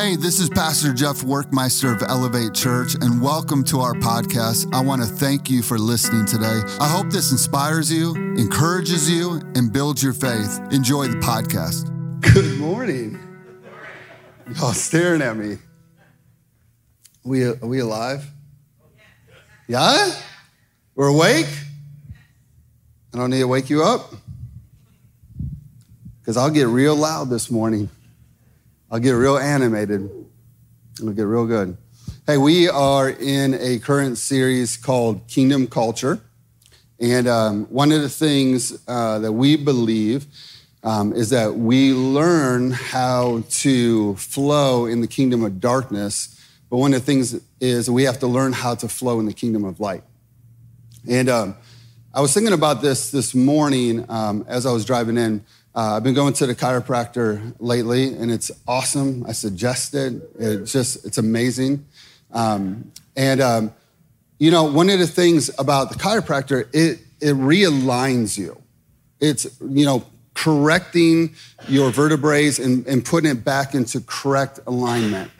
Hey, this is Pastor Jeff Workmeister of Elevate Church, and welcome to our podcast. I want to thank you for listening today. I hope this inspires you, encourages you, and builds your faith. Enjoy the podcast. Good morning. Y'all staring at me. We, are we alive? Yeah? We're awake? I don't need to wake you up because I'll get real loud this morning. I'll get real animated. It'll get real good. Hey, we are in a current series called Kingdom Culture. And um, one of the things uh, that we believe um, is that we learn how to flow in the kingdom of darkness. But one of the things is we have to learn how to flow in the kingdom of light. And um, I was thinking about this this morning um, as I was driving in. Uh, I've been going to the chiropractor lately, and it's awesome. I suggest it. It's just it's amazing. Um, and um, you know, one of the things about the chiropractor, it it realigns you. It's you know correcting your vertebrae and, and putting it back into correct alignment.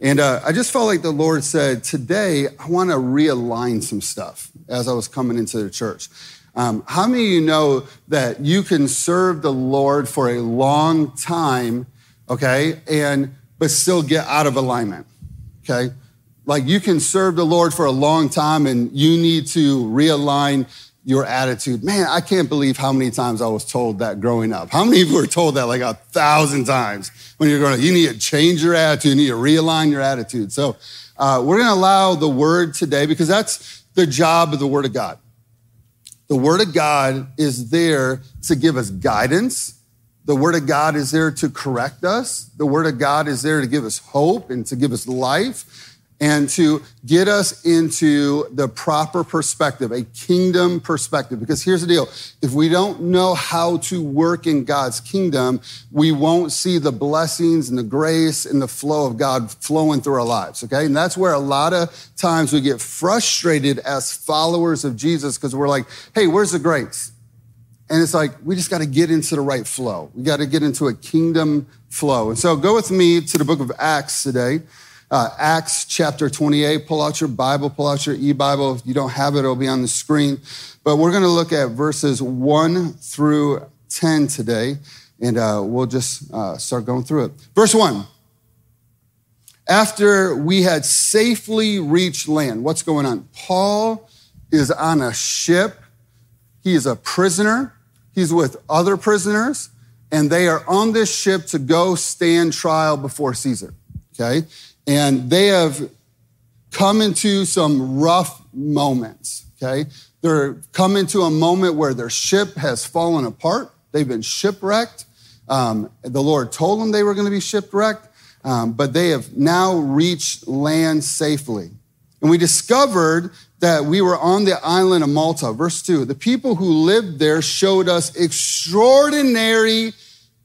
And uh, I just felt like the Lord said, today I want to realign some stuff as I was coming into the church. Um, how many of you know that you can serve the Lord for a long time, okay, and but still get out of alignment, okay? Like you can serve the Lord for a long time and you need to realign your attitude. Man, I can't believe how many times I was told that growing up. How many of you were told that like a thousand times when you're growing up? You need to change your attitude, you need to realign your attitude. So uh, we're going to allow the word today because that's the job of the word of God. The Word of God is there to give us guidance. The Word of God is there to correct us. The Word of God is there to give us hope and to give us life and to get us into the proper perspective, a kingdom perspective. Because here's the deal if we don't know how to work in God's kingdom, we won't see the blessings and the grace and the flow of God flowing through our lives, okay? And that's where a lot of times we get frustrated as followers of Jesus because we're like, hey, where's the grace? And it's like, we just got to get into the right flow. We got to get into a kingdom flow. And so go with me to the book of Acts today uh, Acts chapter 28. Pull out your Bible, pull out your e Bible. If you don't have it, it'll be on the screen. But we're going to look at verses 1 through 10 today, and uh, we'll just uh, start going through it. Verse 1. After we had safely reached land, what's going on? Paul is on a ship. He is a prisoner. He's with other prisoners, and they are on this ship to go stand trial before Caesar. Okay? And they have come into some rough moments, okay? They're come into a moment where their ship has fallen apart. They've been shipwrecked. Um, the Lord told them they were going to be shipwrecked, um, but they have now reached land safely. And we discovered that we were on the island of Malta. Verse 2 The people who lived there showed us extraordinary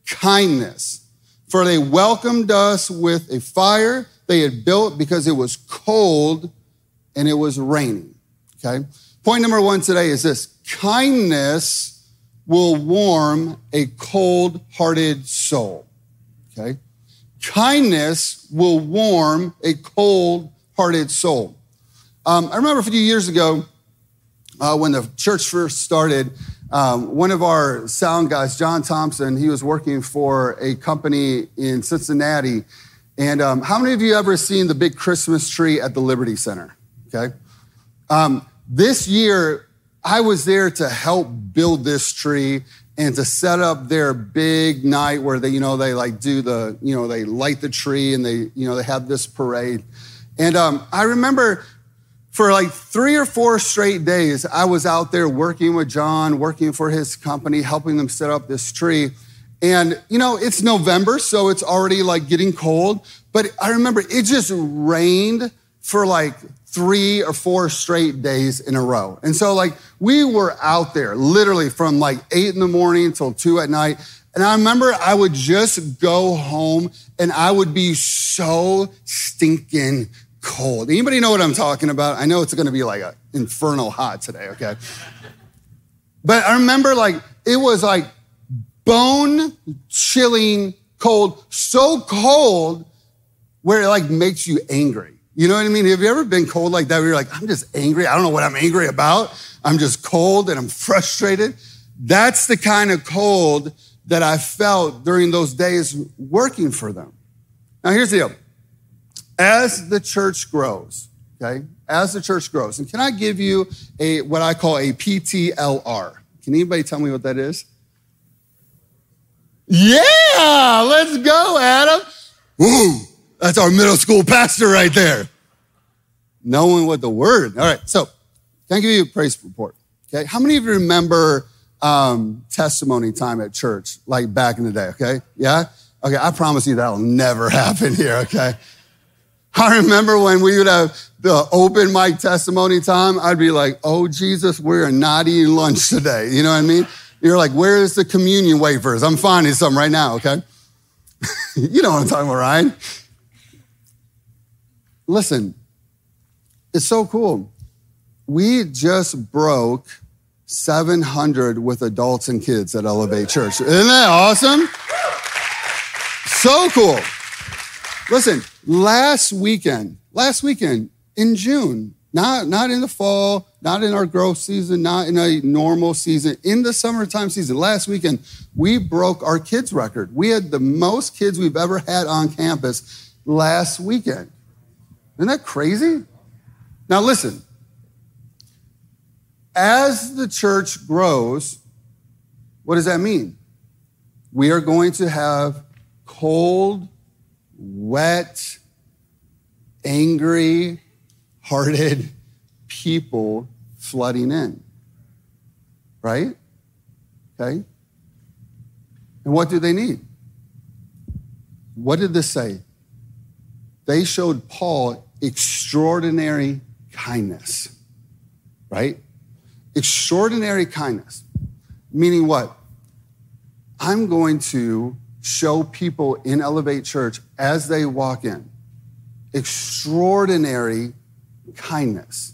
kindness, for they welcomed us with a fire they had built because it was cold and it was raining. Okay. Point number one today is this kindness will warm a cold hearted soul. Okay. Kindness will warm a cold hearted soul. Um, I remember a few years ago uh, when the church first started, um, one of our sound guys, John Thompson, he was working for a company in Cincinnati and um, how many of you ever seen the big Christmas tree at the Liberty Center? Okay. Um, this year, I was there to help build this tree and to set up their big night where they, you know, they like do the, you know, they light the tree and they, you know, they have this parade. And um, I remember for like three or four straight days, I was out there working with John, working for his company, helping them set up this tree. And, you know, it's November, so it's already like getting cold. But I remember it just rained for like three or four straight days in a row. And so, like, we were out there literally from like eight in the morning until two at night. And I remember I would just go home and I would be so stinking cold. Anybody know what I'm talking about? I know it's going to be like a infernal hot today, okay? But I remember like it was like bone chilling cold, so cold where it like makes you angry. You know what I mean? Have you ever been cold like that where you're like, I'm just angry. I don't know what I'm angry about. I'm just cold and I'm frustrated. That's the kind of cold that I felt during those days working for them. Now, here's the deal. As the church grows, okay, as the church grows, and can I give you a what I call a PTLR? Can anybody tell me what that is? Yeah, let's go, Adam. Woo, that's our middle school pastor right there. Knowing what the word. All right, so can I give you a praise report? Okay, how many of you remember um, testimony time at church, like back in the day? Okay, yeah. Okay, I promise you that'll never happen here. Okay. I remember when we would have the open mic testimony time, I'd be like, oh, Jesus, we're not eating lunch today. You know what I mean? You're like, where's the communion wafers? I'm finding some right now, okay? you know what I'm talking about, Ryan. Listen, it's so cool. We just broke 700 with adults and kids at Elevate Church. Isn't that awesome? So cool. Listen, last weekend, last weekend in June, not, not in the fall, not in our growth season, not in a normal season, in the summertime season, last weekend, we broke our kids record. We had the most kids we've ever had on campus last weekend. Isn't that crazy? Now, listen, as the church grows, what does that mean? We are going to have cold, wet, angry hearted people flooding in. Right? Okay? And what do they need? What did this say? They showed Paul extraordinary kindness. Right? Extraordinary kindness. Meaning what? I'm going to show people in Elevate Church as they walk in extraordinary kindness.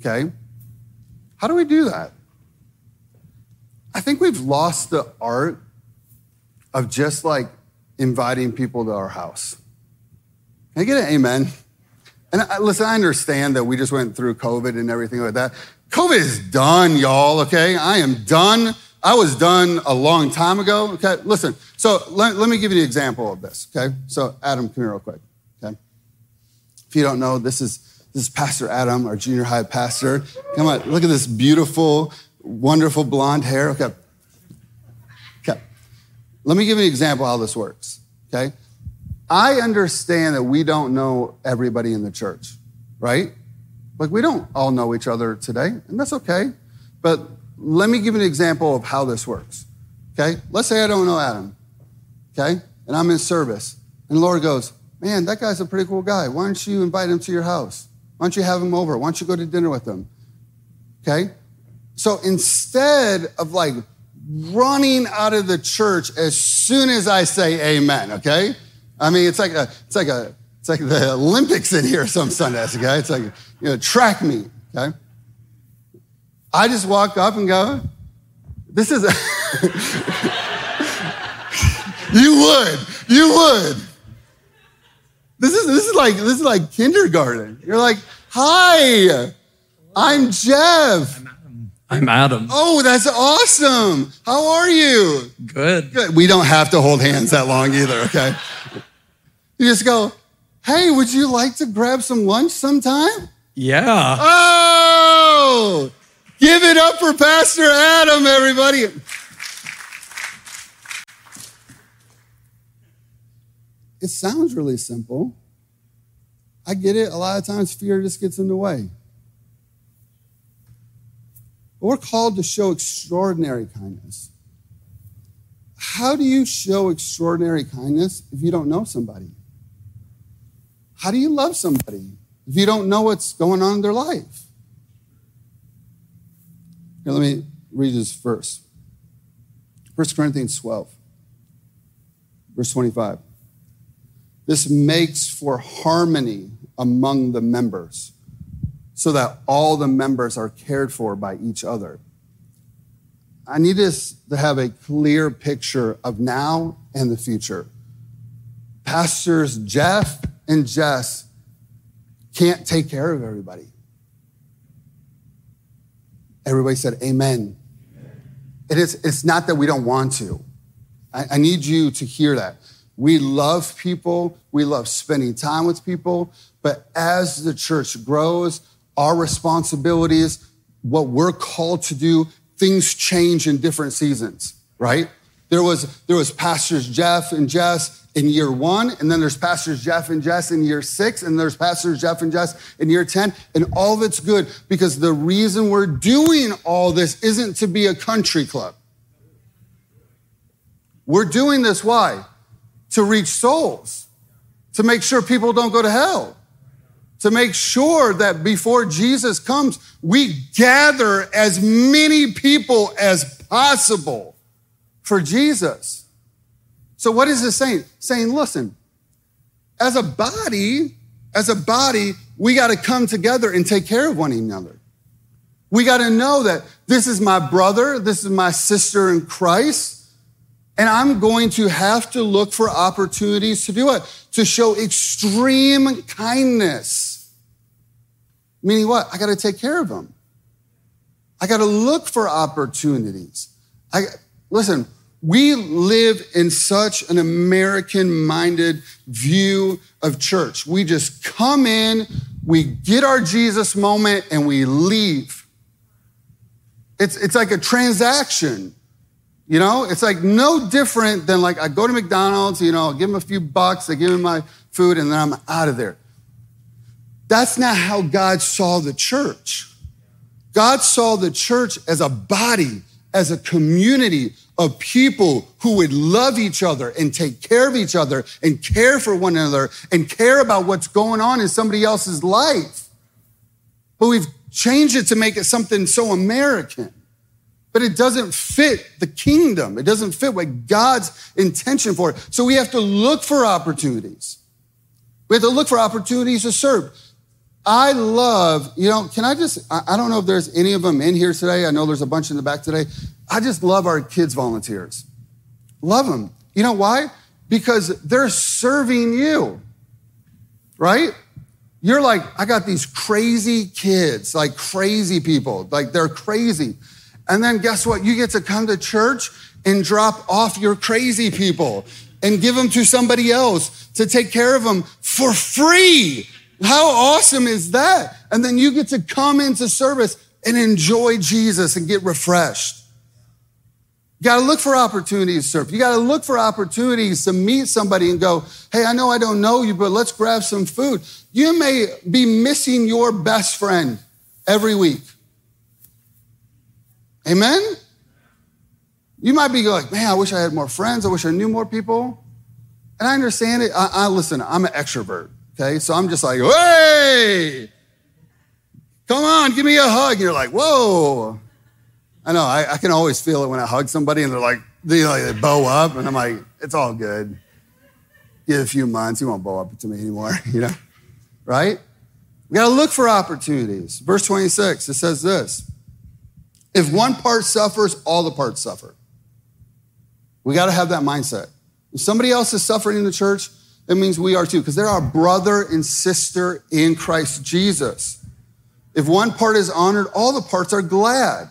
Okay? How do we do that? I think we've lost the art of just like inviting people to our house. Can I get an amen? And I, listen, I understand that we just went through COVID and everything like that. COVID is done, y'all, okay? I am done I was done a long time ago. Okay, listen. So let, let me give you an example of this. Okay, so Adam, come here real quick. Okay, if you don't know, this is this is Pastor Adam, our junior high pastor. Come on, look at this beautiful, wonderful blonde hair. Okay, okay. Let me give you an example how this works. Okay, I understand that we don't know everybody in the church, right? Like we don't all know each other today, and that's okay. But let me give you an example of how this works. Okay? Let's say I don't know Adam. Okay? And I'm in service. And the Lord goes, Man, that guy's a pretty cool guy. Why don't you invite him to your house? Why don't you have them over? Why don't you go to dinner with them? Okay? So instead of like running out of the church as soon as I say amen, okay? I mean, it's like a, it's like a, it's like the Olympics in here some Sundays, okay? It's like, you know, track meet, okay? I just walk up and go, this is, a you would, you would. This is, this is like, this is like kindergarten. You're like, hi, I'm Jeff. I'm Adam. Oh, that's awesome. How are you? Good. Good. We don't have to hold hands that long either, okay? You just go, hey, would you like to grab some lunch sometime? Yeah. Oh, Give it up for Pastor Adam, everybody. It sounds really simple. I get it. A lot of times fear just gets in the way. But we're called to show extraordinary kindness. How do you show extraordinary kindness if you don't know somebody? How do you love somebody if you don't know what's going on in their life? Here, let me read this verse 1 Corinthians 12, verse 25. This makes for harmony among the members so that all the members are cared for by each other. I need us to have a clear picture of now and the future. Pastors Jeff and Jess can't take care of everybody. Everybody said, Amen. It is, it's not that we don't want to. I, I need you to hear that. We love people, we love spending time with people, but as the church grows, our responsibilities, what we're called to do, things change in different seasons, right? There was, there was pastors Jeff and Jess in year one, and then there's pastors Jeff and Jess in year six, and there's pastors Jeff and Jess in year 10, and all of it's good because the reason we're doing all this isn't to be a country club. We're doing this, why? To reach souls, to make sure people don't go to hell, to make sure that before Jesus comes, we gather as many people as possible for Jesus. So, what is this saying? Saying, listen, as a body, as a body, we got to come together and take care of one another. We got to know that this is my brother, this is my sister in Christ, and I'm going to have to look for opportunities to do it, to show extreme kindness. Meaning what? I got to take care of them. I got to look for opportunities. I, listen, we live in such an American minded view of church. We just come in, we get our Jesus moment, and we leave. It's, it's like a transaction. You know, it's like no different than like I go to McDonald's, you know, I give them a few bucks, they give me my food, and then I'm out of there. That's not how God saw the church. God saw the church as a body, as a community of people who would love each other and take care of each other and care for one another and care about what's going on in somebody else's life. But we've changed it to make it something so American. But it doesn't fit the kingdom. It doesn't fit what God's intention for it. So we have to look for opportunities. We have to look for opportunities to serve. I love, you know, can I just, I don't know if there's any of them in here today. I know there's a bunch in the back today. I just love our kids volunteers. Love them. You know why? Because they're serving you, right? You're like, I got these crazy kids, like crazy people, like they're crazy. And then guess what? You get to come to church and drop off your crazy people and give them to somebody else to take care of them for free. How awesome is that? And then you get to come into service and enjoy Jesus and get refreshed. You got to look for opportunities to serve. You got to look for opportunities to meet somebody and go, hey, I know I don't know you, but let's grab some food. You may be missing your best friend every week. Amen? You might be like, man, I wish I had more friends. I wish I knew more people. And I understand it. I, I listen, I'm an extrovert. Okay. So I'm just like, hey, come on, give me a hug. And you're like, whoa. I know, I, I, can always feel it when I hug somebody and they're like, they, like, they bow up, and I'm like, it's all good. Give a few months, he won't bow up to me anymore, you know? Right? We gotta look for opportunities. Verse 26, it says this If one part suffers, all the parts suffer. We gotta have that mindset. If somebody else is suffering in the church, that means we are too, because they're our brother and sister in Christ Jesus. If one part is honored, all the parts are glad.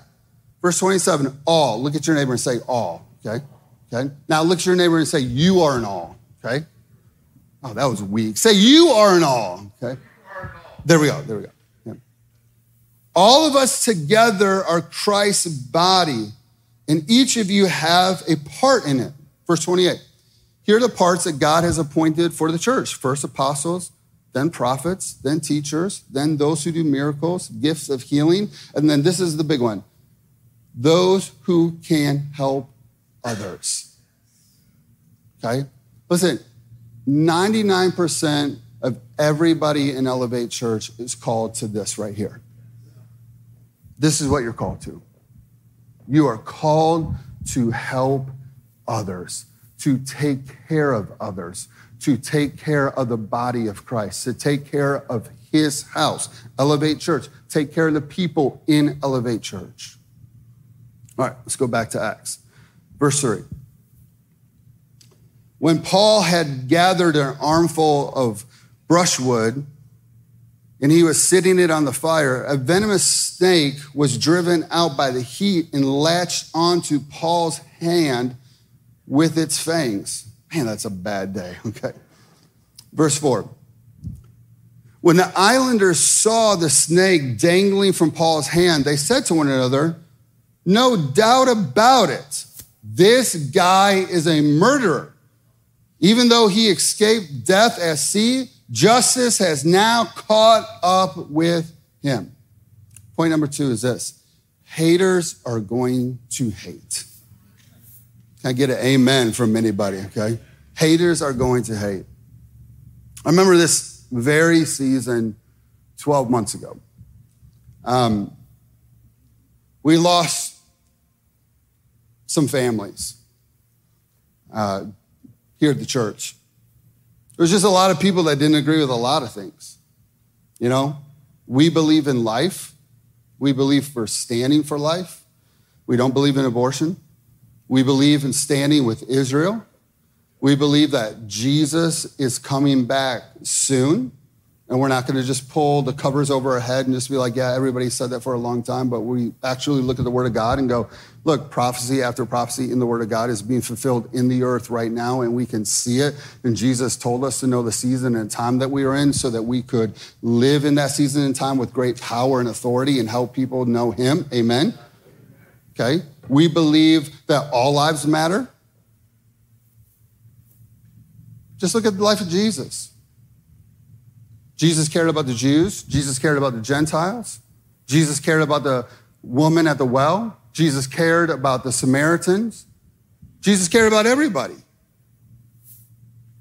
Verse 27, all. Look at your neighbor and say, all. Okay? Okay? Now look at your neighbor and say, you are an all. Okay? Oh, that was weak. Say, you are an all. Okay? There we go. There we go. Yeah. All of us together are Christ's body, and each of you have a part in it. Verse 28. Here are the parts that God has appointed for the church first apostles, then prophets, then teachers, then those who do miracles, gifts of healing, and then this is the big one those who can help others. Okay? Listen, 99% of everybody in Elevate Church is called to this right here. This is what you're called to. You are called to help others, to take care of others, to take care of the body of Christ, to take care of his house, Elevate Church, take care of the people in Elevate Church. All right, let's go back to Acts. Verse 3. When Paul had gathered an armful of brushwood and he was sitting it on the fire, a venomous snake was driven out by the heat and latched onto Paul's hand with its fangs. Man, that's a bad day, okay? Verse 4. When the islanders saw the snake dangling from Paul's hand, they said to one another, No doubt about it, this guy is a murderer. Even though he escaped death at sea, justice has now caught up with him. Point number two is this haters are going to hate. Can I get an amen from anybody, okay? Haters are going to hate. I remember this very season 12 months ago. Um, we lost some families uh, here at the church. There's just a lot of people that didn't agree with a lot of things. You know, we believe in life. We believe we're standing for life. We don't believe in abortion. We believe in standing with Israel. We believe that Jesus is coming back soon. And we're not going to just pull the covers over our head and just be like, yeah, everybody said that for a long time. But we actually look at the Word of God and go, look, prophecy after prophecy in the Word of God is being fulfilled in the earth right now, and we can see it. And Jesus told us to know the season and time that we are in so that we could live in that season and time with great power and authority and help people know Him. Amen. Okay. We believe that all lives matter. Just look at the life of Jesus. Jesus cared about the Jews. Jesus cared about the Gentiles. Jesus cared about the woman at the well. Jesus cared about the Samaritans. Jesus cared about everybody.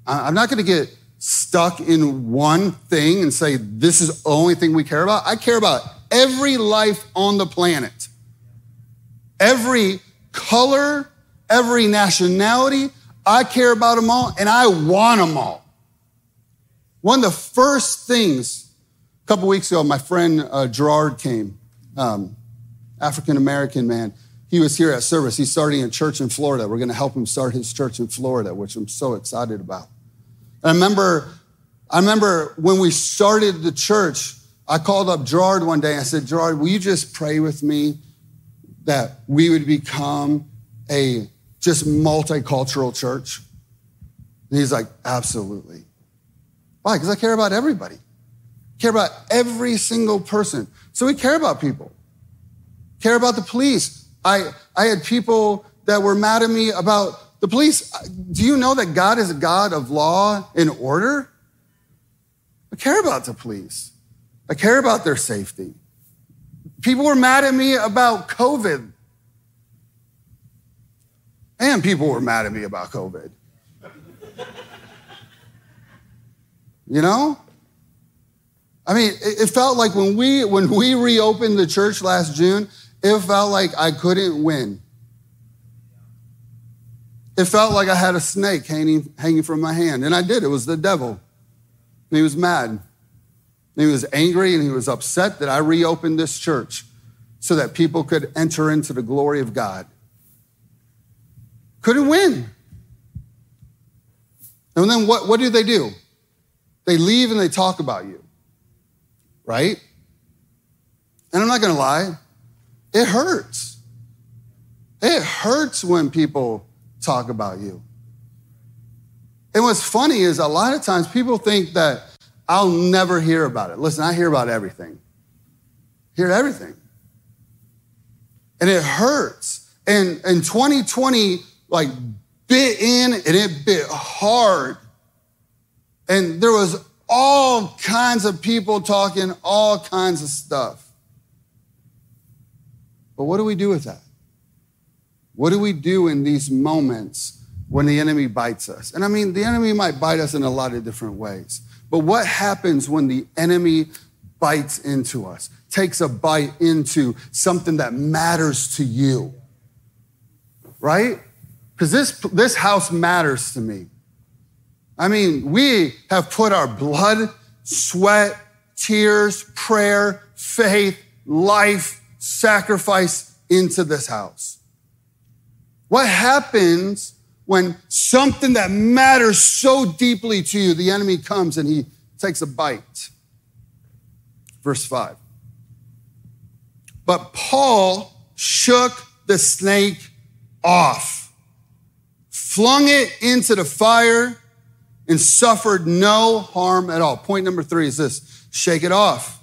I'm not going to get stuck in one thing and say, this is the only thing we care about. I care about every life on the planet, every color, every nationality. I care about them all and I want them all. One of the first things, a couple weeks ago, my friend uh, Gerard came, um, African American man. He was here at service. He's starting a church in Florida. We're going to help him start his church in Florida, which I'm so excited about. And I remember, I remember when we started the church, I called up Gerard one day. I said, Gerard, will you just pray with me that we would become a just multicultural church? And he's like, absolutely. Why? Because I care about everybody. Care about every single person. So we care about people. Care about the police. I, I had people that were mad at me about the police. Do you know that God is a God of law and order? I care about the police. I care about their safety. People were mad at me about COVID. And people were mad at me about COVID. You know? I mean, it felt like when we when we reopened the church last June, it felt like I couldn't win. It felt like I had a snake hanging, hanging from my hand. And I did. It was the devil. And he was mad. He was angry and he was upset that I reopened this church so that people could enter into the glory of God. Couldn't win. And then what, what do they do? They leave and they talk about you, right? And I'm not gonna lie, it hurts. It hurts when people talk about you. And what's funny is a lot of times people think that I'll never hear about it. Listen, I hear about everything. Hear everything. And it hurts. And in 2020, like bit in and it bit hard and there was all kinds of people talking all kinds of stuff. But what do we do with that? What do we do in these moments when the enemy bites us? And I mean, the enemy might bite us in a lot of different ways. But what happens when the enemy bites into us, takes a bite into something that matters to you? Right? Because this, this house matters to me. I mean, we have put our blood, sweat, tears, prayer, faith, life, sacrifice into this house. What happens when something that matters so deeply to you, the enemy comes and he takes a bite. Verse 5. But Paul shook the snake off, flung it into the fire, and suffered no harm at all. Point number three is this shake it off.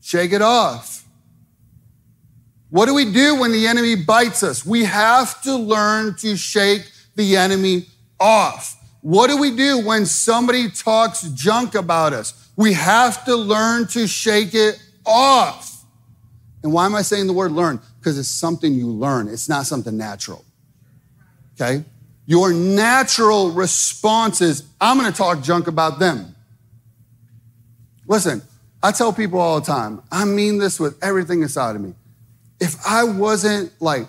Shake it off. What do we do when the enemy bites us? We have to learn to shake the enemy off. What do we do when somebody talks junk about us? We have to learn to shake it off. And why am I saying the word learn? Because it's something you learn, it's not something natural. Okay? Your natural response is, I'm gonna talk junk about them. Listen, I tell people all the time, I mean this with everything inside of me if I wasn't like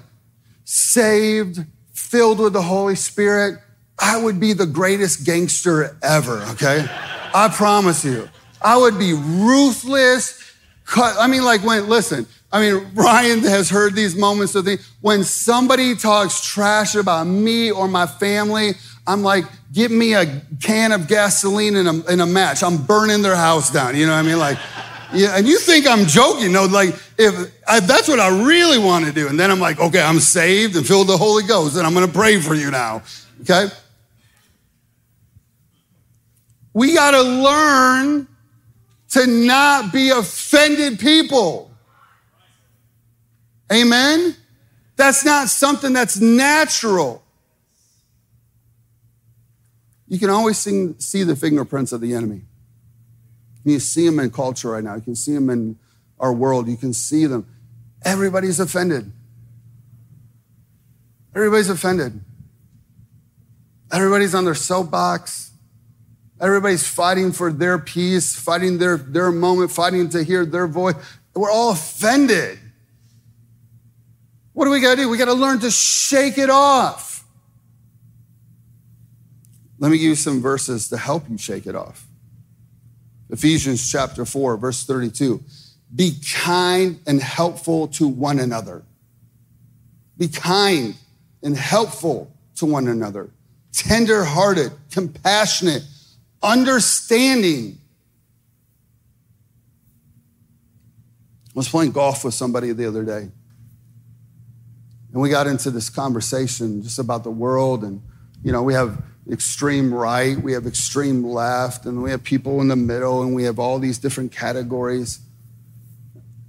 saved, filled with the Holy Spirit, I would be the greatest gangster ever, okay? I promise you. I would be ruthless. Cut. I mean, like when, listen, I mean, Ryan has heard these moments of the, when somebody talks trash about me or my family, I'm like, give me a can of gasoline and a, and a match. I'm burning their house down. You know what I mean? Like, yeah, and you think I'm joking. No, like if I, that's what I really want to do. And then I'm like, okay, I'm saved and filled with the Holy Ghost, and I'm going to pray for you now. Okay? We got to learn to not be offended people. Amen? That's not something that's natural. You can always see the fingerprints of the enemy. You see them in culture right now. You can see them in our world. You can see them. Everybody's offended. Everybody's offended. Everybody's on their soapbox. Everybody's fighting for their peace, fighting their, their moment, fighting to hear their voice. We're all offended. What do we got to do? We got to learn to shake it off. Let me give you some verses to help you shake it off. Ephesians chapter 4, verse 32. Be kind and helpful to one another. Be kind and helpful to one another. Tender hearted, compassionate, understanding. I was playing golf with somebody the other day. And we got into this conversation just about the world. And, you know, we have extreme right, we have extreme left, and we have people in the middle, and we have all these different categories.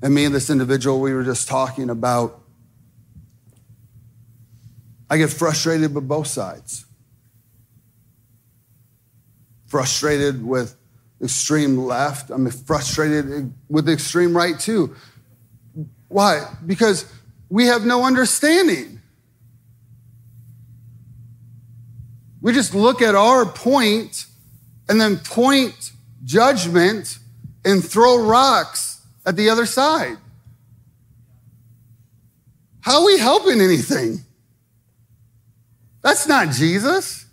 And me and this individual, we were just talking about, I get frustrated with both sides. Frustrated with extreme left. I'm frustrated with the extreme right too. Why? Because we have no understanding. We just look at our point and then point judgment and throw rocks at the other side. How are we helping anything? That's not Jesus.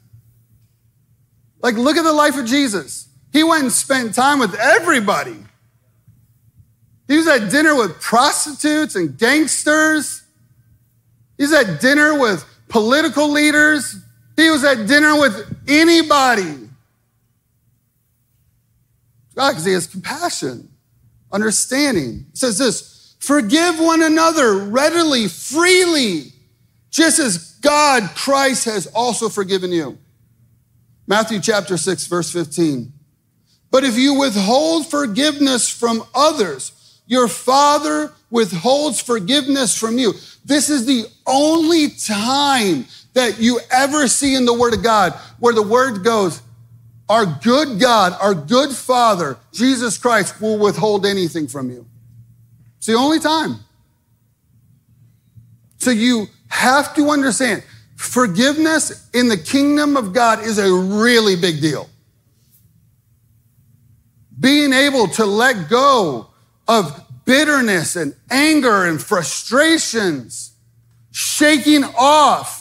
Like, look at the life of Jesus. He went and spent time with everybody. He was at dinner with prostitutes and gangsters. He's at dinner with political leaders, he was at dinner with anybody. God, because he has compassion, understanding. It says this forgive one another readily, freely, just as God, Christ, has also forgiven you. Matthew chapter 6, verse 15. But if you withhold forgiveness from others, your Father withholds forgiveness from you. This is the only time that you ever see in the Word of God where the Word goes, our good God, our good Father, Jesus Christ, will withhold anything from you. It's the only time. So you have to understand forgiveness in the kingdom of God is a really big deal. Being able to let go of bitterness and anger and frustrations, shaking off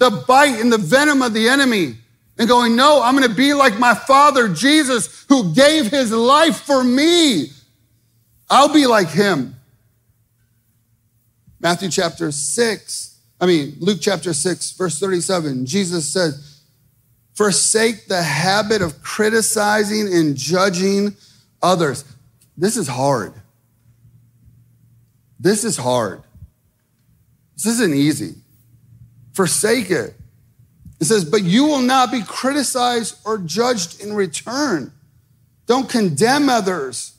the bite and the venom of the enemy and going, No, I'm going to be like my father, Jesus, who gave his life for me. I'll be like him. Matthew chapter 6, I mean, Luke chapter 6, verse 37, Jesus said, Forsake the habit of criticizing and judging others. This is hard. This is hard. This isn't easy. Forsake it. It says, but you will not be criticized or judged in return. Don't condemn others.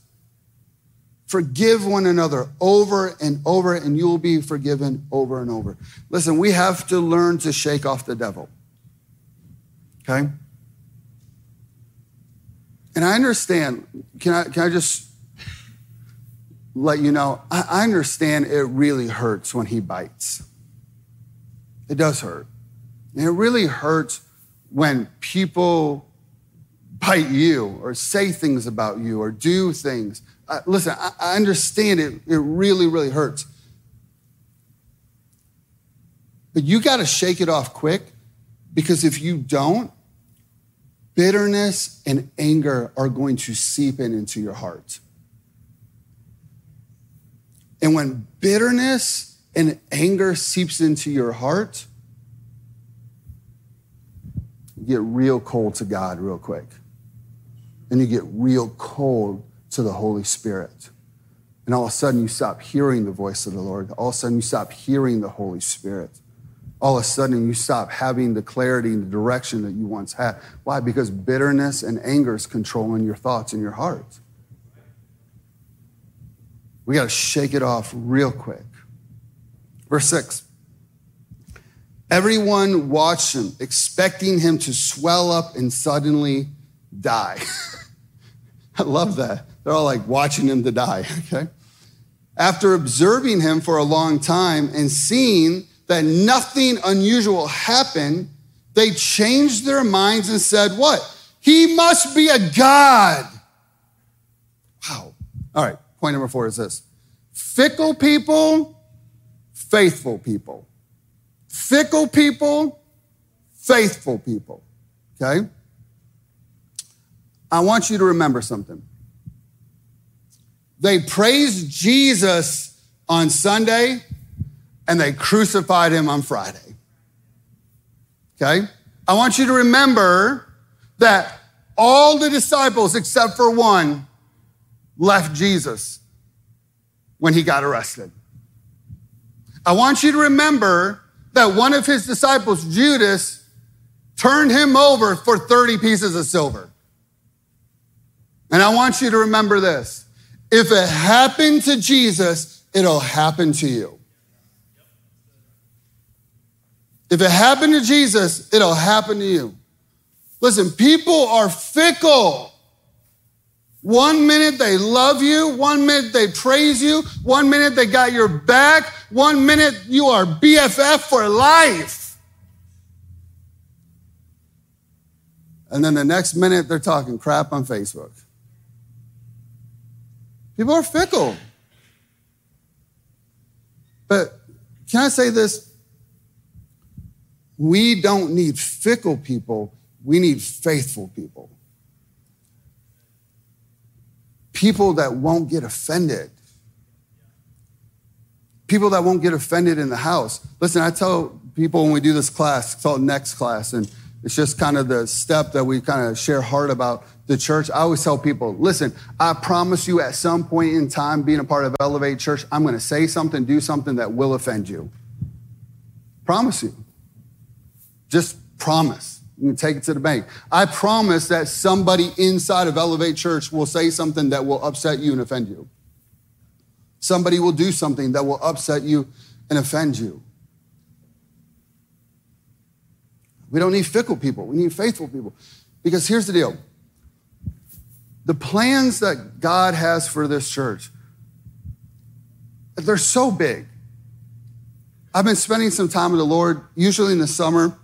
Forgive one another over and over, and you will be forgiven over and over. Listen, we have to learn to shake off the devil. Okay? And I understand, can I, can I just let you know? I, I understand it really hurts when he bites. It does hurt. And it really hurts when people bite you or say things about you or do things. Uh, listen, I, I understand it. It really, really hurts. But you got to shake it off quick because if you don't, bitterness and anger are going to seep in into your heart. And when bitterness and anger seeps into your heart, you get real cold to God real quick and you get real cold to the Holy Spirit. And all of a sudden, you stop hearing the voice of the Lord. All of a sudden, you stop hearing the Holy Spirit. All of a sudden, you stop having the clarity and the direction that you once had. Why? Because bitterness and anger is controlling your thoughts and your heart. We got to shake it off real quick. Verse 6 Everyone watched him, expecting him to swell up and suddenly die. I love that. They're all like watching him to die, okay? After observing him for a long time and seeing that nothing unusual happened, they changed their minds and said, What? He must be a God. Wow. All right, point number four is this fickle people, faithful people. Fickle people, faithful people. Okay? I want you to remember something. They praised Jesus on Sunday and they crucified him on Friday. Okay? I want you to remember that all the disciples, except for one, left Jesus when he got arrested. I want you to remember that one of his disciples, Judas, turned him over for 30 pieces of silver. And I want you to remember this. If it happened to Jesus, it'll happen to you. If it happened to Jesus, it'll happen to you. Listen, people are fickle. One minute they love you, one minute they praise you, one minute they got your back, one minute you are BFF for life. And then the next minute they're talking crap on Facebook. People are fickle. But can I say this? We don't need fickle people, we need faithful people. People that won't get offended. People that won't get offended in the house. Listen, I tell people when we do this class, it's called Next Class, and it's just kind of the step that we kind of share hard about the church. I always tell people, listen, I promise you at some point in time, being a part of Elevate Church, I'm going to say something, do something that will offend you. Promise you. Just promise. You take it to the bank. I promise that somebody inside of Elevate Church will say something that will upset you and offend you. Somebody will do something that will upset you and offend you. We don't need fickle people. We need faithful people. Because here's the deal the plans that God has for this church, they're so big. I've been spending some time with the Lord, usually in the summer.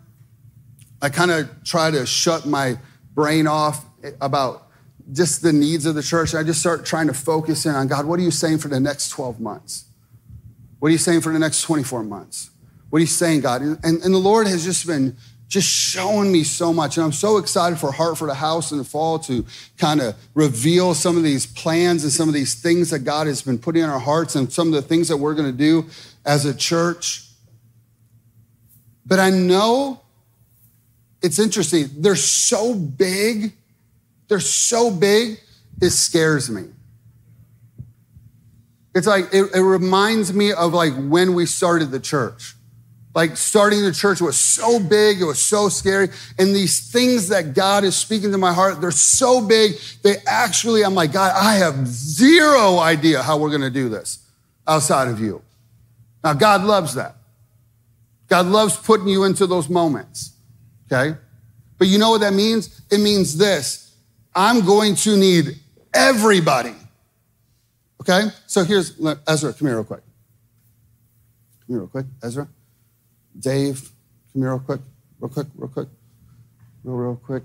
I kind of try to shut my brain off about just the needs of the church. I just start trying to focus in on God, what are you saying for the next 12 months? What are you saying for the next 24 months? What are you saying, God? And, and, and the Lord has just been just showing me so much. And I'm so excited for Heart for the House in the fall to kind of reveal some of these plans and some of these things that God has been putting in our hearts and some of the things that we're going to do as a church. But I know it's interesting. They're so big, they're so big, it scares me. It's like, it, it reminds me of like when we started the church. Like starting the church was so big, it was so scary. And these things that God is speaking to my heart, they're so big, they actually, I'm like, God, I have zero idea how we're gonna do this outside of you. Now, God loves that. God loves putting you into those moments, okay? But you know what that means? It means this I'm going to need everybody, okay? So here's Ezra, come here real quick. Come here real quick, Ezra. Dave, come here real quick, real quick, real quick, real, real quick.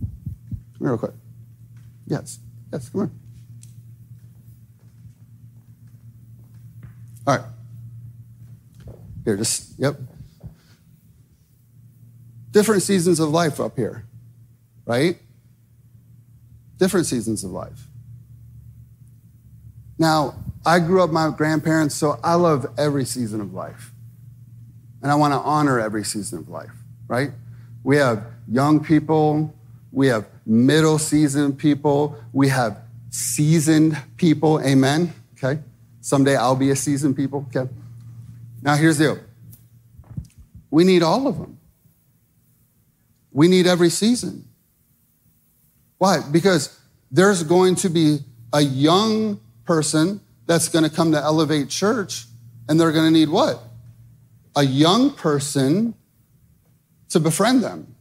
Come here real quick. Yes, yes, come here. All right. Here, just, yep. Different seasons of life up here, right? Different seasons of life. Now, I grew up my grandparents, so I love every season of life. And I want to honor every season of life, right? We have young people, we have middle season people, we have seasoned people, amen? Okay? Someday I'll be a seasoned people, okay? Now here's the deal. We need all of them. We need every season. Why? Because there's going to be a young person that's going to come to Elevate Church and they're going to need what? a young person to befriend them,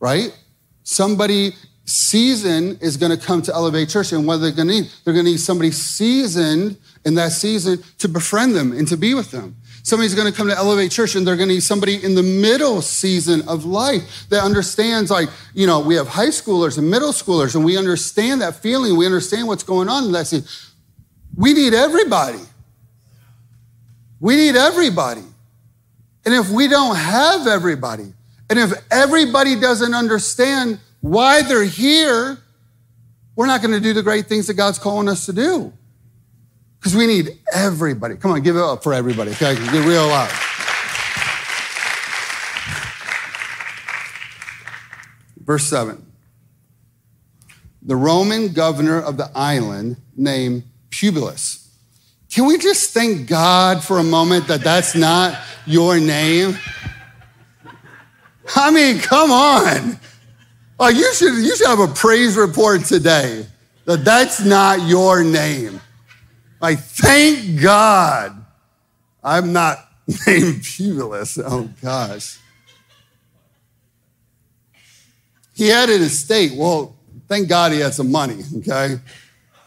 right? Somebody seasoned is going to come to Elevate Church, and what they're going to need, they're going to need somebody seasoned in that season to befriend them and to be with them. Somebody's going to come to Elevate Church and they're going to need somebody in the middle season of life that understands, like, you know, we have high schoolers and middle schoolers, and we understand that feeling. We understand what's going on in that season. We need everybody. We need everybody. And if we don't have everybody, and if everybody doesn't understand why they're here, we're not going to do the great things that God's calling us to do. Because we need everybody. Come on, give it up for everybody. Okay, get real loud. Verse 7. The Roman governor of the island named Publius can we just thank God for a moment that that's not your name? I mean, come on. Oh, you should, you should have a praise report today that that's not your name. Like, thank God I'm not named Publius. Oh, gosh. He had an estate. Well, thank God he had some money, okay?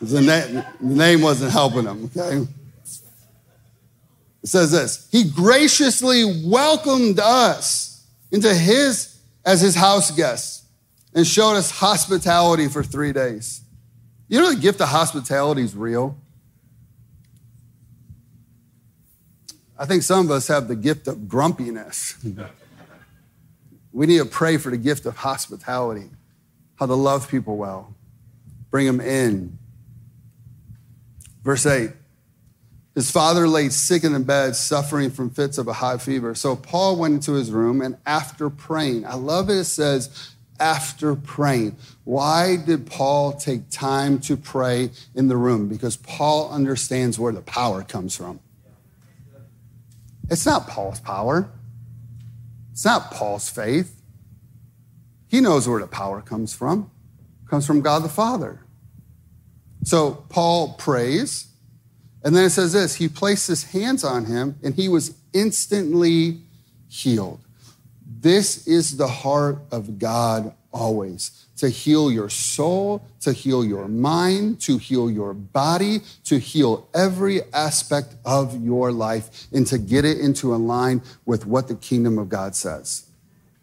The, na- the name wasn't helping him, okay? It says this He graciously welcomed us into his as his house guests and showed us hospitality for three days. You know, the gift of hospitality is real. I think some of us have the gift of grumpiness. we need to pray for the gift of hospitality, how to love people well, bring them in, Verse 8 His father lay sick in the bed, suffering from fits of a high fever. So Paul went into his room and after praying, I love it, it says, after praying. Why did Paul take time to pray in the room? Because Paul understands where the power comes from. It's not Paul's power, it's not Paul's faith. He knows where the power comes from. It comes from God the Father. So Paul prays, and then it says this He placed his hands on him, and he was instantly healed. This is the heart of God always to heal your soul, to heal your mind, to heal your body, to heal every aspect of your life, and to get it into a line with what the kingdom of God says.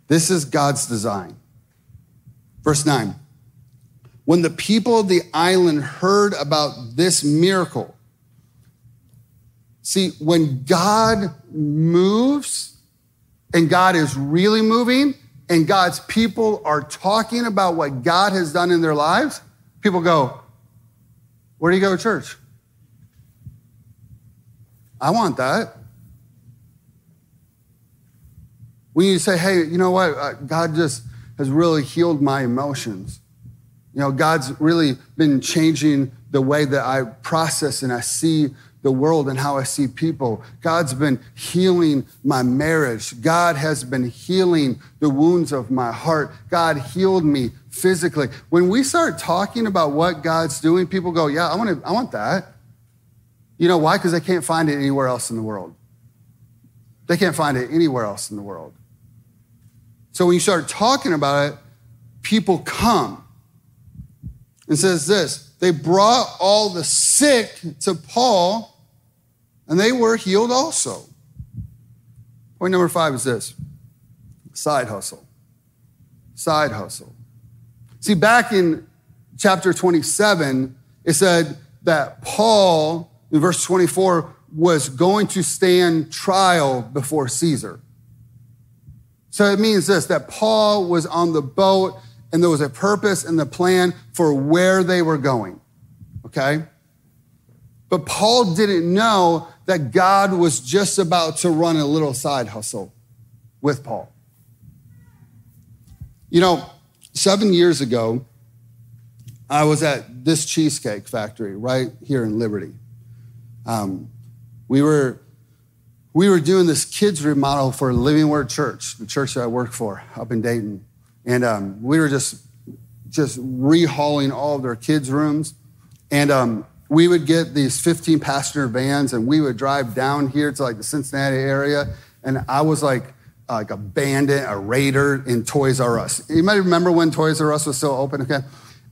This is God's design. Verse 9. When the people of the island heard about this miracle, see, when God moves and God is really moving and God's people are talking about what God has done in their lives, people go, Where do you go to church? I want that. When you say, hey, you know what? Uh, God just has really healed my emotions. You know, God's really been changing the way that I process and I see the world and how I see people. God's been healing my marriage. God has been healing the wounds of my heart. God healed me physically. When we start talking about what God's doing, people go, Yeah, I want, to, I want that. You know why? Because they can't find it anywhere else in the world. They can't find it anywhere else in the world. So when you start talking about it, people come. and says this they brought all the sick to Paul, and they were healed also. Point number five is this side hustle. Side hustle. See, back in chapter 27, it said that Paul, in verse 24, was going to stand trial before Caesar. So it means this that Paul was on the boat and there was a purpose and the plan for where they were going. Okay? But Paul didn't know that God was just about to run a little side hustle with Paul. You know, seven years ago, I was at this cheesecake factory right here in Liberty. Um, we were we were doing this kids remodel for Living Word Church, the church that I work for up in Dayton. And um, we were just, just rehauling all of their kids' rooms. And um, we would get these 15 passenger vans and we would drive down here to like the Cincinnati area. And I was like, like a bandit, a raider in Toys R Us. You might remember when Toys R Us was still open, okay?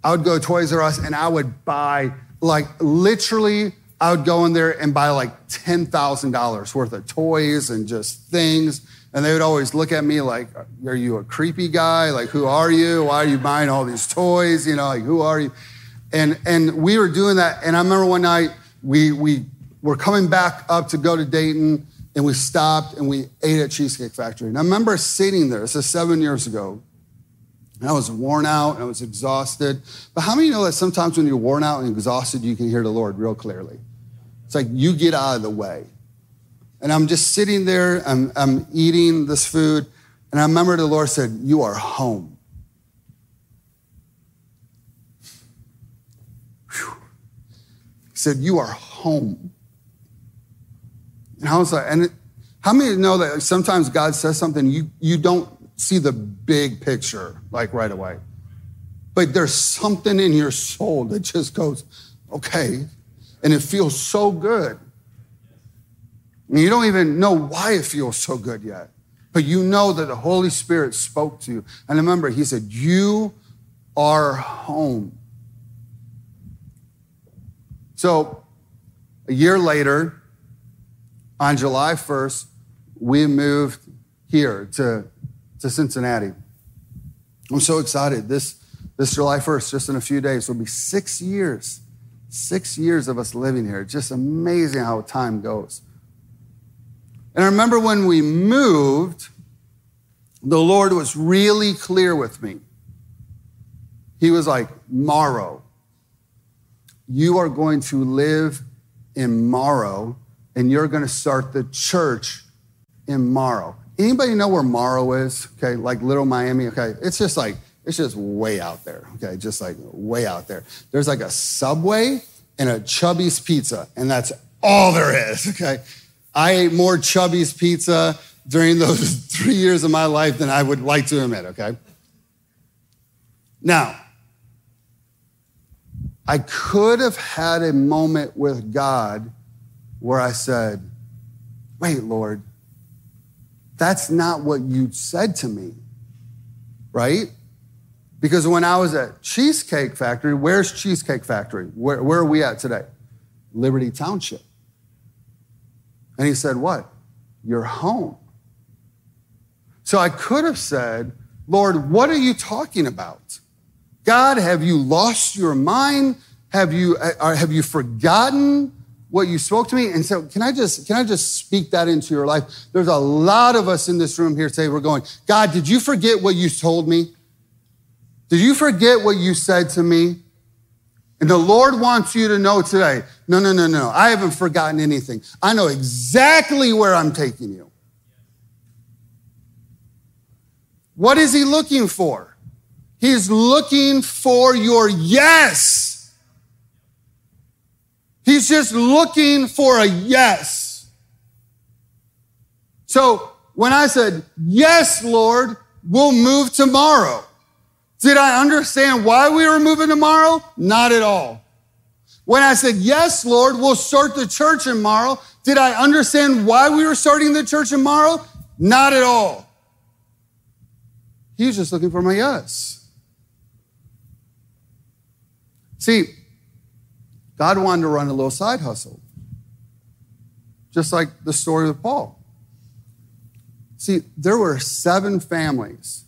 I would go to Toys R Us and I would buy, like, literally, I would go in there and buy like $10,000 worth of toys and just things. And they would always look at me like, Are you a creepy guy? Like, who are you? Why are you buying all these toys? You know, like, who are you? And, and we were doing that. And I remember one night we, we were coming back up to go to Dayton and we stopped and we ate at Cheesecake Factory. And I remember sitting there, this is seven years ago, and I was worn out and I was exhausted. But how many know that sometimes when you're worn out and exhausted, you can hear the Lord real clearly? It's like you get out of the way. And I'm just sitting there, I'm, I'm eating this food, and I remember the Lord said, You are home. Whew. He said, You are home. And I was like, and how many know that sometimes God says something, you, you don't see the big picture like right away? But there's something in your soul that just goes, okay. And it feels so good. You don't even know why it feels so good yet, but you know that the Holy Spirit spoke to you. And remember, He said, You are home. So a year later, on July 1st, we moved here to, to Cincinnati. I'm so excited. This, this July 1st, just in a few days, will be six years. Six years of us living here. just amazing how time goes. And I remember when we moved, the Lord was really clear with me. He was like, Morrow, you are going to live in Morrow and you're going to start the church in Morrow. Anybody know where Morrow is? Okay, like Little Miami. Okay, it's just like it's just way out there. Okay, just like way out there. There's like a Subway and a Chubby's Pizza, and that's all there is. Okay, I ate more Chubby's Pizza during those three years of my life than I would like to admit. Okay, now. I could have had a moment with God where I said, Wait, Lord, that's not what you said to me, right? Because when I was at Cheesecake Factory, where's Cheesecake Factory? Where, where are we at today? Liberty Township. And he said, What? You're home. So I could have said, Lord, what are you talking about? God, have you lost your mind? Have you, uh, have you forgotten what you spoke to me. And so can I just, can I just speak that into your life? There's a lot of us in this room here today. We're going, God, did you forget what you told me? Did you forget what you said to me? And the Lord wants you to know today no, no, no, no, I haven't forgotten anything. I know exactly where I'm taking you. What is He looking for? He's looking for your yes. He's just looking for a yes. So when I said, Yes, Lord, we'll move to Morrow. Did I understand why we were moving to Morrow? Not at all. When I said, Yes, Lord, we'll start the church tomorrow, did I understand why we were starting the church tomorrow? Not at all. He was just looking for my yes. See, God wanted to run a little side hustle, just like the story of Paul. See, there were seven families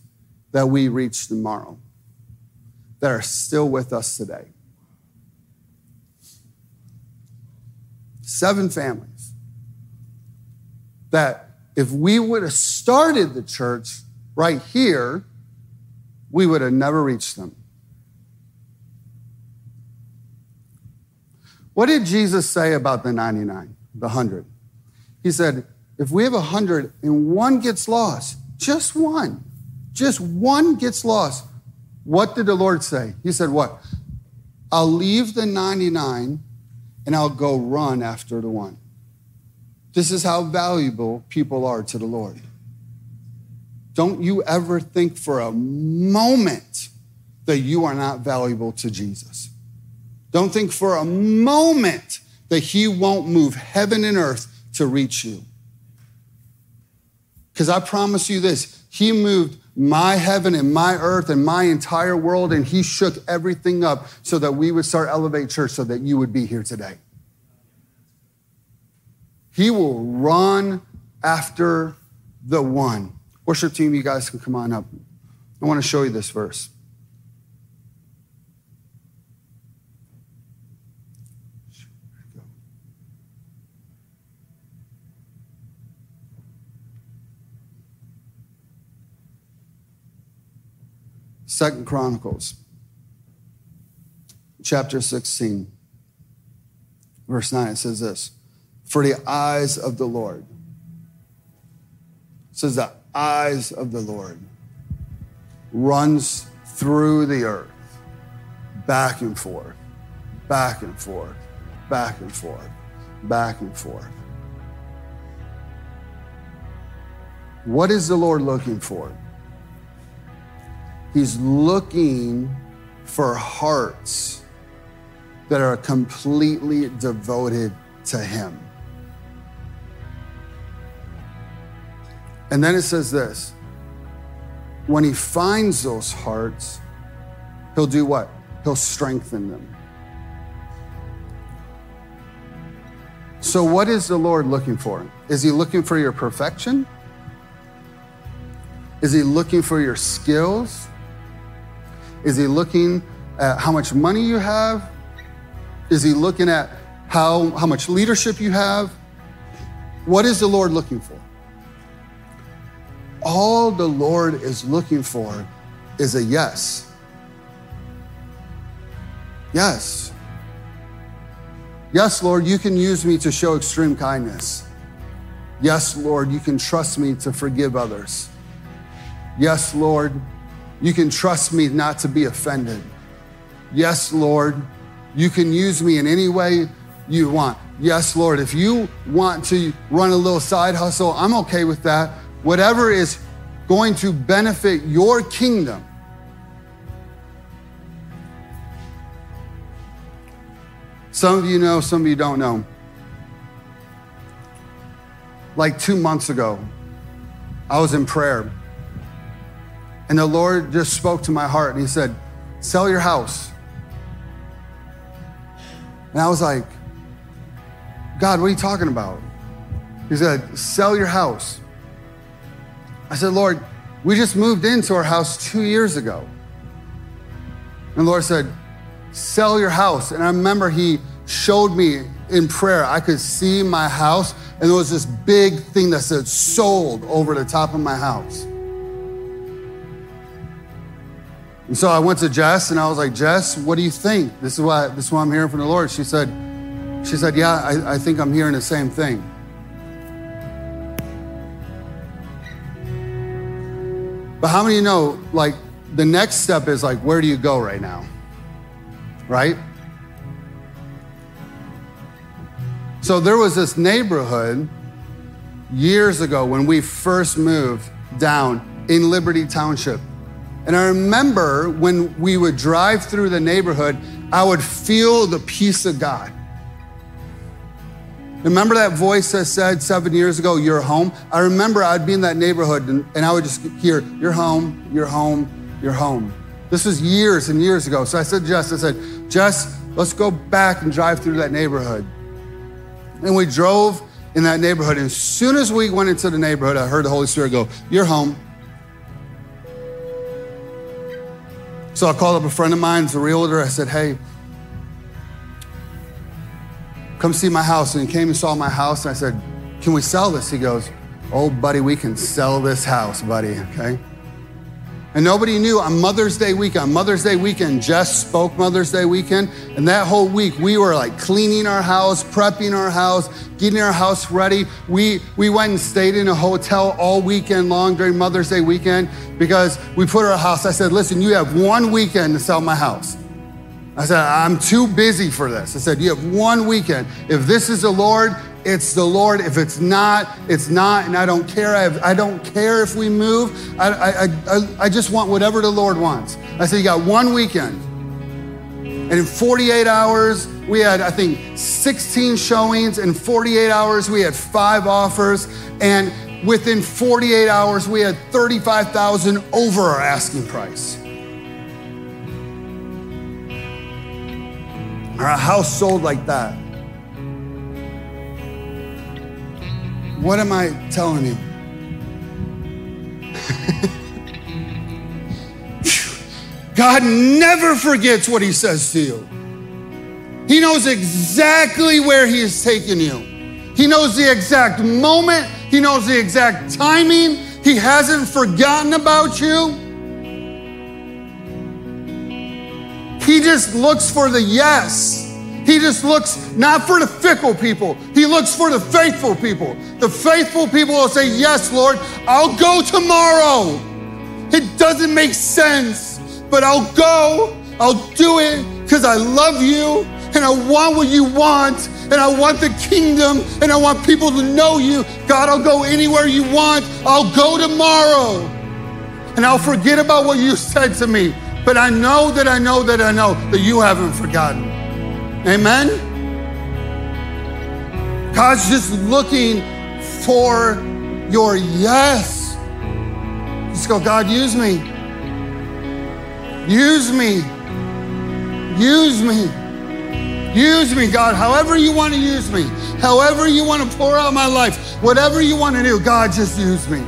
that we reach tomorrow that are still with us today. Seven families that if we would have started the church right here, we would have never reached them. What did Jesus say about the 99, the 100? He said, if we have 100 and one gets lost, just one, just one gets lost. What did the Lord say? He said, What? I'll leave the 99 and I'll go run after the one. This is how valuable people are to the Lord. Don't you ever think for a moment that you are not valuable to Jesus. Don't think for a moment that He won't move heaven and earth to reach you. Because I promise you this He moved my heaven and my earth and my entire world. And he shook everything up so that we would start Elevate Church so that you would be here today. He will run after the one. Worship team, you guys can come on up. I want to show you this verse. Second Chronicles, chapter 16, verse 9, it says this For the eyes of the Lord, it says, The eyes of the Lord runs through the earth, back and forth, back and forth, back and forth, back and forth. What is the Lord looking for? He's looking for hearts that are completely devoted to Him. And then it says this when He finds those hearts, He'll do what? He'll strengthen them. So, what is the Lord looking for? Is He looking for your perfection? Is He looking for your skills? Is he looking at how much money you have? Is he looking at how, how much leadership you have? What is the Lord looking for? All the Lord is looking for is a yes. Yes. Yes, Lord, you can use me to show extreme kindness. Yes, Lord, you can trust me to forgive others. Yes, Lord, you can trust me not to be offended. Yes, Lord, you can use me in any way you want. Yes, Lord, if you want to run a little side hustle, I'm okay with that. Whatever is going to benefit your kingdom. Some of you know, some of you don't know. Like two months ago, I was in prayer and the Lord just spoke to my heart and he said, Sell your house. And I was like, God, what are you talking about? He said, Sell your house. I said, Lord, we just moved into our house two years ago. And the Lord said, Sell your house. And I remember he showed me in prayer, I could see my house, and there was this big thing that said sold over the top of my house. And so I went to Jess and I was like, Jess, what do you think? This is why this is why I'm hearing from the Lord. She said, she said, Yeah, I, I think I'm hearing the same thing. But how many you know, like, the next step is like, where do you go right now? Right? So there was this neighborhood years ago when we first moved down in Liberty Township. And I remember when we would drive through the neighborhood, I would feel the peace of God. Remember that voice that said seven years ago, You're home? I remember I'd be in that neighborhood and, and I would just hear, You're home, you're home, you're home. This was years and years ago. So I said Jess, I said, Jess, let's go back and drive through that neighborhood. And we drove in that neighborhood. And as soon as we went into the neighborhood, I heard the Holy Spirit go, You're home. So I called up a friend of mine, it's a realtor. I said, Hey, come see my house. And he came and saw my house. And I said, Can we sell this? He goes, Oh, buddy, we can sell this house, buddy, okay? And nobody knew on Mother's Day weekend. On Mother's Day weekend, Jess spoke Mother's Day weekend. And that whole week, we were like cleaning our house, prepping our house, getting our house ready. We, we went and stayed in a hotel all weekend long during Mother's Day weekend because we put our house. I said, listen, you have one weekend to sell my house. I said, I'm too busy for this. I said, You have one weekend. If this is the Lord, it's the Lord. If it's not, it's not. And I don't care. I, have, I don't care if we move. I, I, I, I just want whatever the Lord wants. I said, You got one weekend. And in 48 hours, we had, I think, 16 showings. In 48 hours, we had five offers. And within 48 hours, we had 35,000 over our asking price. Our house sold like that. What am I telling you? God never forgets what He says to you. He knows exactly where He is taking you. He knows the exact moment, He knows the exact timing. He hasn't forgotten about you. He just looks for the yes. He just looks not for the fickle people, he looks for the faithful people. The faithful people will say, Yes, Lord, I'll go tomorrow. It doesn't make sense, but I'll go. I'll do it because I love you and I want what you want and I want the kingdom and I want people to know you. God, I'll go anywhere you want. I'll go tomorrow and I'll forget about what you said to me. But I know that I know that I know that you haven't forgotten. Amen? God's just looking for your yes. Just go, God, use me. Use me. Use me. Use me, God, however you want to use me, however you want to pour out my life, whatever you want to do, God, just use me.